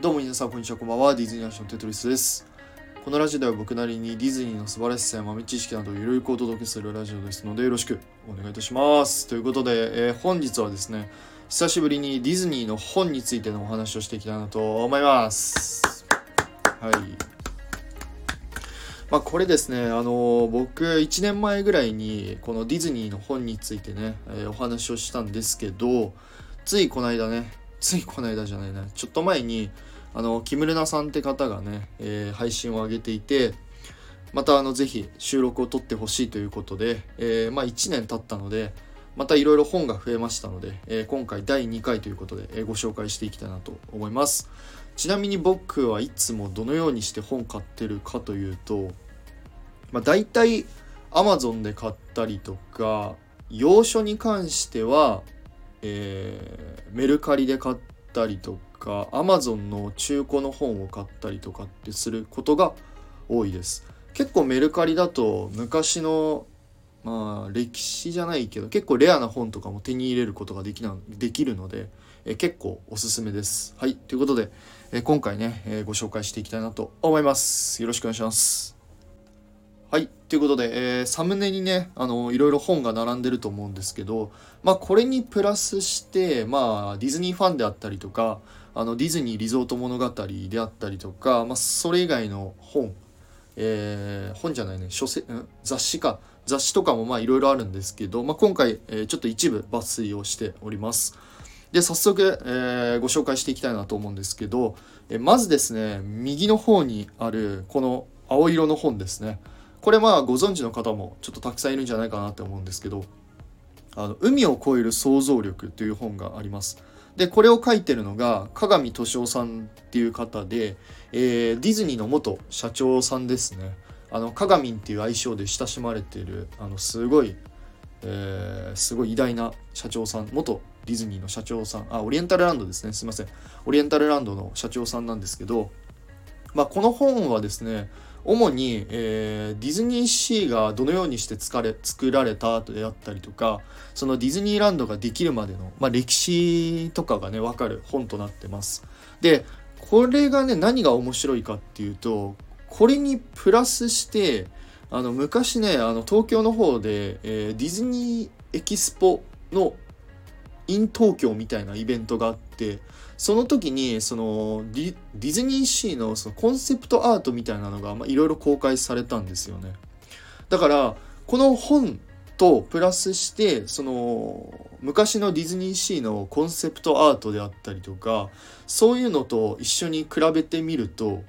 どうも皆さんこんにちはこんばんは。ディズニーアションテトリスです。このラジオでは僕なりにディズニーの素晴らしさや豆知識などをゆるくお届けするラジオですのでよろしくお願いいたします。ということで、えー、本日はですね久しぶりにディズニーの本についてのお話をしていきたいなと思います。はい。まあこれですねあの僕1年前ぐらいにこのディズニーの本についてね、えー、お話をしたんですけどついこの間ねついこの間じゃないな。ちょっと前にあの木村さんって方がね、えー、配信を上げていてまたあのぜひ収録を撮ってほしいということで、えー、まあ、1年経ったのでまたいろいろ本が増えましたので、えー、今回第2回ということで、えご紹介していきたいなと思います。ちなみに僕はいつもどのようにして本買ってるかというと、まあ、大体 Amazon で買ったりとか洋書に関してはえー、メルカリで買ったりとか Amazon の中古の本を買ったりとかってすることが多いです。結構メルカリだと昔のまあ歴史じゃないけど結構レアな本とかも手に入れることができなできるので、え結構おすすめです。はいということで、え今回ね、えご紹介していきたいなと思います。よろしくお願いします。はい。ということで、えー、サムネにね、あの、いろいろ本が並んでると思うんですけど、まあ、これにプラスして、まあ、ディズニーファンであったりとか、あの、ディズニーリゾート物語であったりとか、まあ、それ以外の本、えー、本じゃないね、書籍、雑誌か、雑誌とかもまあいろいろあるんですけど、まあ、今回、えー、ちょっと一部抜粋をしております。で、早速、えー、ご紹介していきたいなと思うんですけど、えー、まずですね、右の方にある、この青色の本ですね。これまあご存知の方もちょっとたくさんいるんじゃないかなって思うんですけど「あの海を越える想像力」という本があります。でこれを書いてるのが鏡敏夫さんっていう方で、えー、ディズニーの元社長さんですね。あの鏡っていう愛称で親しまれているあのすごい、えー、すごい偉大な社長さん元ディズニーの社長さんあオリエンタルランドですねすいませんオリエンタルランドの社長さんなんですけど、まあ、この本はですね主に、えー、ディズニーシーがどのようにして作れ作られたであったりとかそのディズニーランドができるまでの、まあ、歴史とかがね分かる本となってます。でこれがね何が面白いかっていうとこれにプラスしてあの昔ねあの東京の方で、えー、ディズニーエキスポの in 東京みたいなイベントがあってその時にそのディズニーシーのそのコンセプトアートみたいなのがいろいろ公開されたんですよね。だからこの本とプラスしてその昔のディズニーシーのコンセプトアートであったりとかそういうのと一緒に比べてみると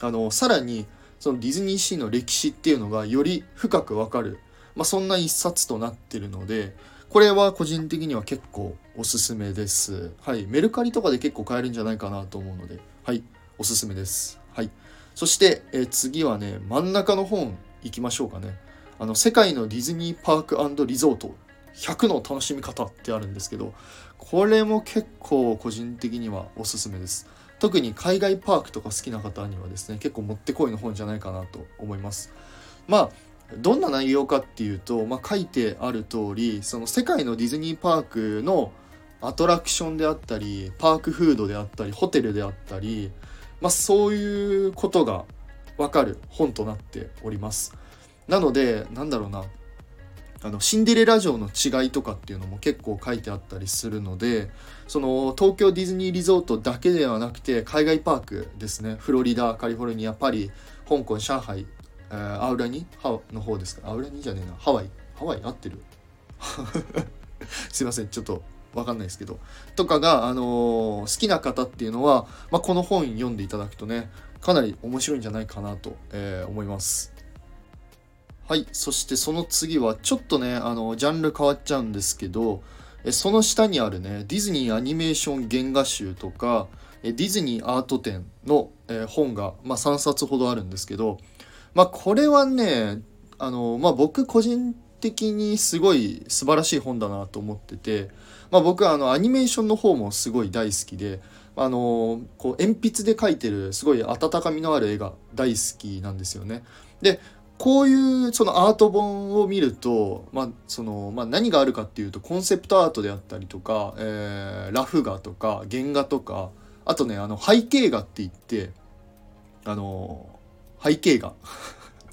あのさらにそのディズニーシーの歴史っていうのがより深くわかる、まあ、そんな一冊となってるのでこれは個人的には結構おすすめです。はい。メルカリとかで結構買えるんじゃないかなと思うので、はい。おすすめです。はい。そして、え次はね、真ん中の本行きましょうかね。あの、世界のディズニーパークリゾート100の楽しみ方ってあるんですけど、これも結構個人的にはおすすめです。特に海外パークとか好きな方にはですね、結構もってこいの本じゃないかなと思います。まあ、どんな内容かっていうと、まあ、書いてある通りその世界のディズニーパークのアトラクションであったりパークフードであったりホテルであったり、まあ、そういうことがわかる本となっております。なのでなんだろうなあのシンデレラ城の違いとかっていうのも結構書いてあったりするのでその東京ディズニーリゾートだけではなくて海外パークですね。フロリダカリフォルニアパリ香港上海え、アウラニハの方ですか？アウラニじゃねえな。ハワイ。ハワイ？合ってる？すいません。ちょっとわかんないですけど。とかが、あのー、好きな方っていうのは、まあ、この本読んでいただくとねかなり面白いんじゃないかなと、えー、思います。はい。そしてその次はちょっとねあのジャンル変わっちゃうんですけどその下にあるねディズニーアニメーション原画集とかディズニーアート展の本が、まあ、3冊ほどあるんですけどまあこれはねあのまあ僕個人的にすごい素晴らしい本だなと思ってて、まあ、僕はあのアニメーションの方もすごい大好きであのこう鉛筆で描いてるすごい温かみのある絵が大好きなんですよね。でこういうそのアート本を見ると、まあそのまあ、何があるかっていうとコンセプトアートであったりとか、えー、ラフ画とか原画とかあとねあの背景画って言ってあの背景画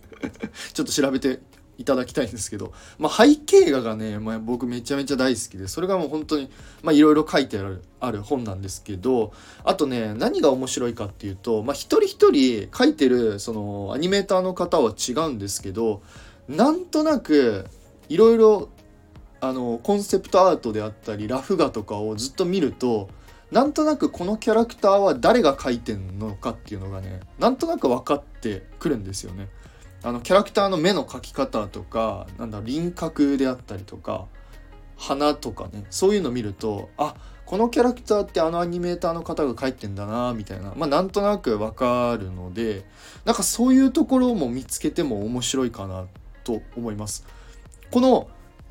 ちょっと調べていただきたいんですけど、まあ、背景画がね、まあ、僕めちゃめちゃ大好きでそれがもう本当にいろいろ書いてあるある本なんですけどあとね何が面白いかっていうと、まあ、一人一人書いてるそのアニメーターの方は違うんですけどなんとなくいろいろあのコンセプトアートであったりラフ画とかをずっと見るとなんとなくこのキャラクターは誰が描いてんのかっていうのがねなんとなく分かってくるんですよね。あのキャラクターの目の描き方とかなんだ輪郭であったりとか鼻とかねそういうの見るとあこのキャラクターってあのアニメーターの方が描いてんだなみたいなまあなんとなくわかるのでなんかそういうところも見つけても面白いかなと思います。この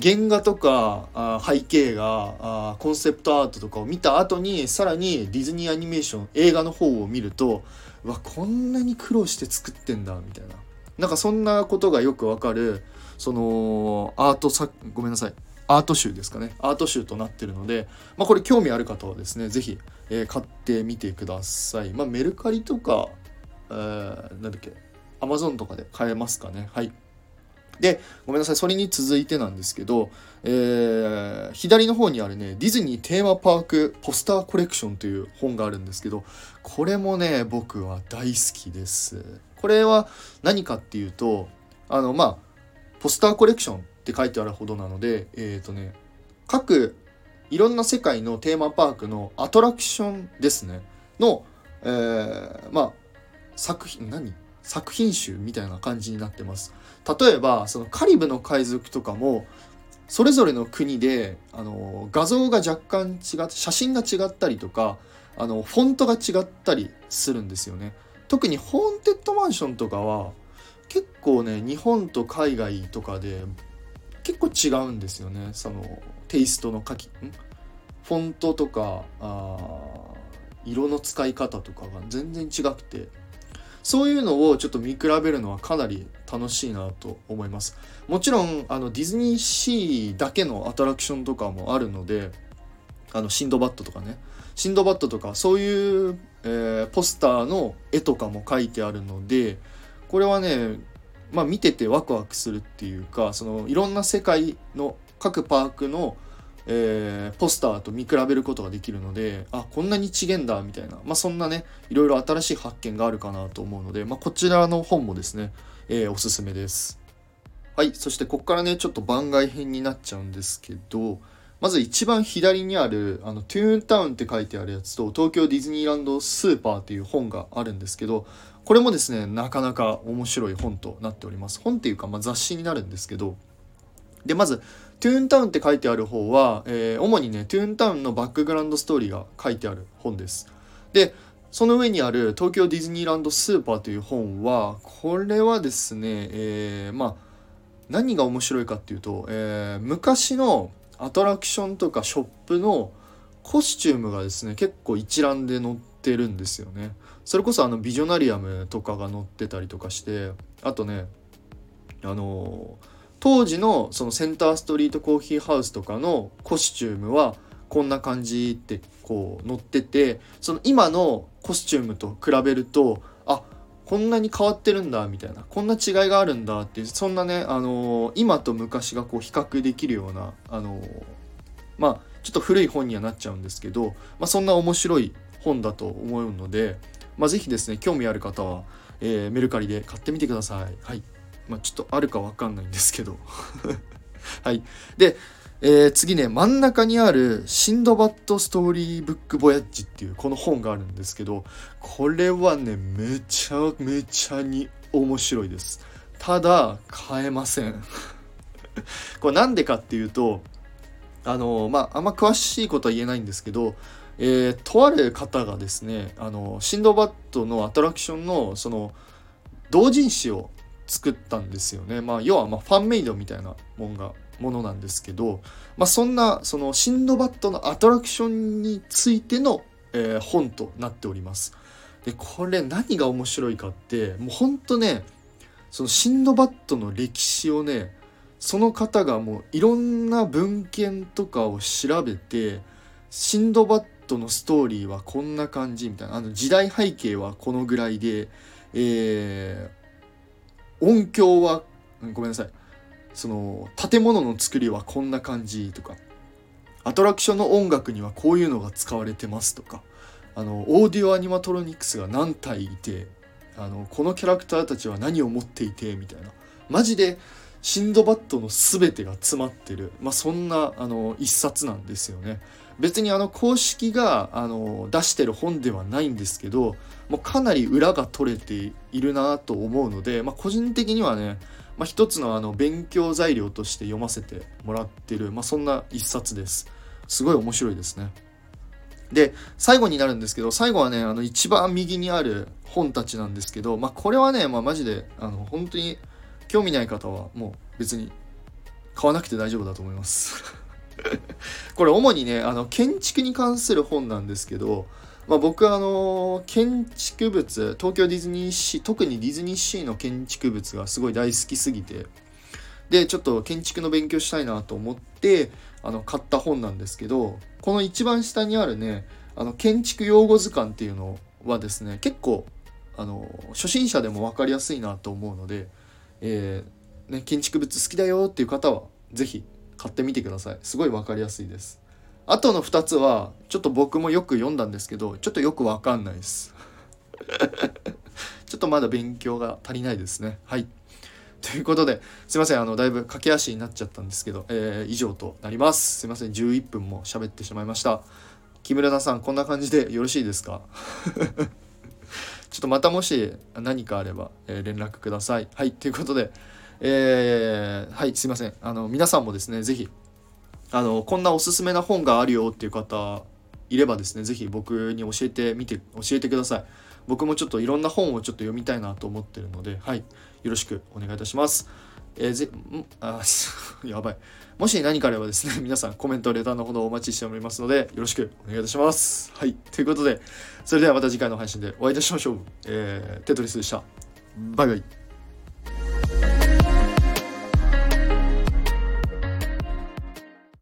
原画とか背景画コンセプトアートとかを見た後にさらにディズニーアニメーション映画の方を見るとわこんなに苦労して作ってんだみたいな。なんかそんなことがよくわかるそのアートさごめんなさい。アート集ですかね。アート集となってるので、まあ、これ興味ある方はですね是非、えー、買ってみてください、まあ、メルカリとか、えー、なんだっけアマゾンとかで買えますかね。はい。でごめんなさいそれに続いてなんですけど、えー、左の方にあるねディズニーテーマパークポスターコレクションという本があるんですけどこれもね僕は大好きです。これは何かっていうとあのまあポスターコレクションって書いてあるほどなのでえっ、ー、とね各いろんな世界のテーマパークのアトラクションですね。の、えー、まあ作品何作品集みたいな感じになってます。例えばそのカリブの海賊とかもそれぞれの国であの画像が若干違って写真が違ったりとかあのフォントが違ったりするんですよね。特にホーンテッドマンションとかは結構ね日本と海外とかで結構違うんですよね。そのテイストの書きフォントとかあ色の使い方とかが全然違くて。そういうのをちょっと見比べるのはかなり楽しいなと思います。もちろんあのディズニーシーだけのアトラクションとかもあるのであのシンドバッドとかね。シンドバッドとかそういう、えー、ポスターの絵とかも書いてあるのでこれはねまあ見ててワクワクするっていうかそのいろんな世界の各パークの、えー、ポスターと見比べることができるのであこんなに違えんだみたいな、まあ、そんなねいろいろ新しい発見があるかなと思うので、まあ、こちらの本もですね、えー、おすすめです。はいそしてここからねちょっと番外編になっちゃうんですけどまず一番左にあるあのトゥーンタウンって書いてあるやつと東京ディズニーランドスーパーっていう本があるんですけどこれもですねなかなか面白い本となっております本っていうか、まあ、雑誌になるんですけどでまずトゥーンタウンって書いてある方は、えー、主にねトゥーンタウンのバックグラウンドストーリーが書いてある本です。でその上にある東京ディズニーランドスーパーという本はこれはですね、えー、まあ何が面白いかっていうと、えー、昔のアトラクションとかショップのコスチュームがですね結構一覧で載ってるんですよね。それこそあのビジョナリアムとかが載ってたりとかしてあとねあの当時のそのセンターストリートコーヒーハウスとかのコスチュームはこんな感じってこう載っててその今のコスチュームと比べるとあこんなに変わってるんだみたいなこんな違いがあるんだっていうそんなね、あのー、今と昔がこう比較できるような、あのー、まあちょっと古い本にはなっちゃうんですけど、まあ、そんな面白い本だと思うので、まあ、是非ですね興味ある方は、えー、メルカリで買ってみてください。はいまあ、ちょっとあるか分かんないんですけど。はい。で、えー、次ね真ん中にある「シンドバッド・ストーリーブック・ボヤッジ」っていうこの本があるんですけどこれはねめちゃめちゃに面白いです。ただ買えません。これなんでかっていうとあのまああんま詳しいことは言えないんですけどえー、とある方がですねあのシンドバッドのアトラクションのその同人誌を作ったんですよね。まあ、要はまファンメイドみたいなもんがものなんですけど、まあ、そんなそのシンドバッドのアトラクションについての、えー、本となっております。でこれ何が面白いかってもうほんとねそのシンドバッドの歴史をねその方がもういろんな文献とかを調べてシンドバットのストーリーはこんな感じみたいなあの時代背景はこのぐらいで、えー、音響はごめんなさい。その建物の作りはこんな感じとか。アトラクションの音楽にはこういうのが使われてますとか。あのオーディオアニマトロニクスが何体いてあのこのキャラクターたちは何を持っていてみたいな。マジでシンドバッドの全てが詰まってる、まあ、そんなあの一冊なんですよね。別にあの公式があの出してる本ではないんですけどもうかなり裏が取れているなと思うので、まあ、個人的にはね、まあ、一つのあの勉強材料として読ませてもらってる、まあ、そんな一冊です。すごい面白いですね。で、最後になるんですけど、最後はね、あの一番右にある本たちなんですけど、まあこれはね、まあマジで、あの本当に興味ない方はもう別に買わなくて大丈夫だと思います これ主にねあの建築に関する本なんですけど、まあ、僕はあの建築物東京ディズニーシー特にディズニーシーの建築物がすごい大好きすぎてでちょっと建築の勉強したいなと思ってあの買った本なんですけどこの一番下にあるねあの建築用語図鑑っていうのはですね結構あの初心者でも分かりやすいなと思うのでえー、ね、建築物好きだよっていう方は是非買ってみてください。すごい分かりやすいです。あとの2つはちょっと僕もよく読んだんですけどちょっとよく分かんないです。ちょっとまだ勉強が足りないですね。はい。ということですいません。あのだいぶ駆け足になっちゃったんですけど、えー、以上となります。すいません。11分も喋ってしまいました。木村さんこんな感じでよろしいですか？ちょっとまたもし何かあれば、えー、連絡ください。はい、ということで、えー、はい、すいません。あの、皆さんもですね、是非あの、こんなおすすめな本があるよっていう方いればですね、是非僕に教えてみて、教えてください。僕もちょっといろんな本をちょっと読みたいなと思ってるので、はい、よろしくお願いいたします。えー、ぜ、んあ、やばい。もし何かあればですね、皆さんコメント、レターのほどお待ちしておりますので、よろしくお願いいたします。はい。ということで、それではまた次回の配信でお会いいたしましょう。えー、テトリスでした。バイバイ。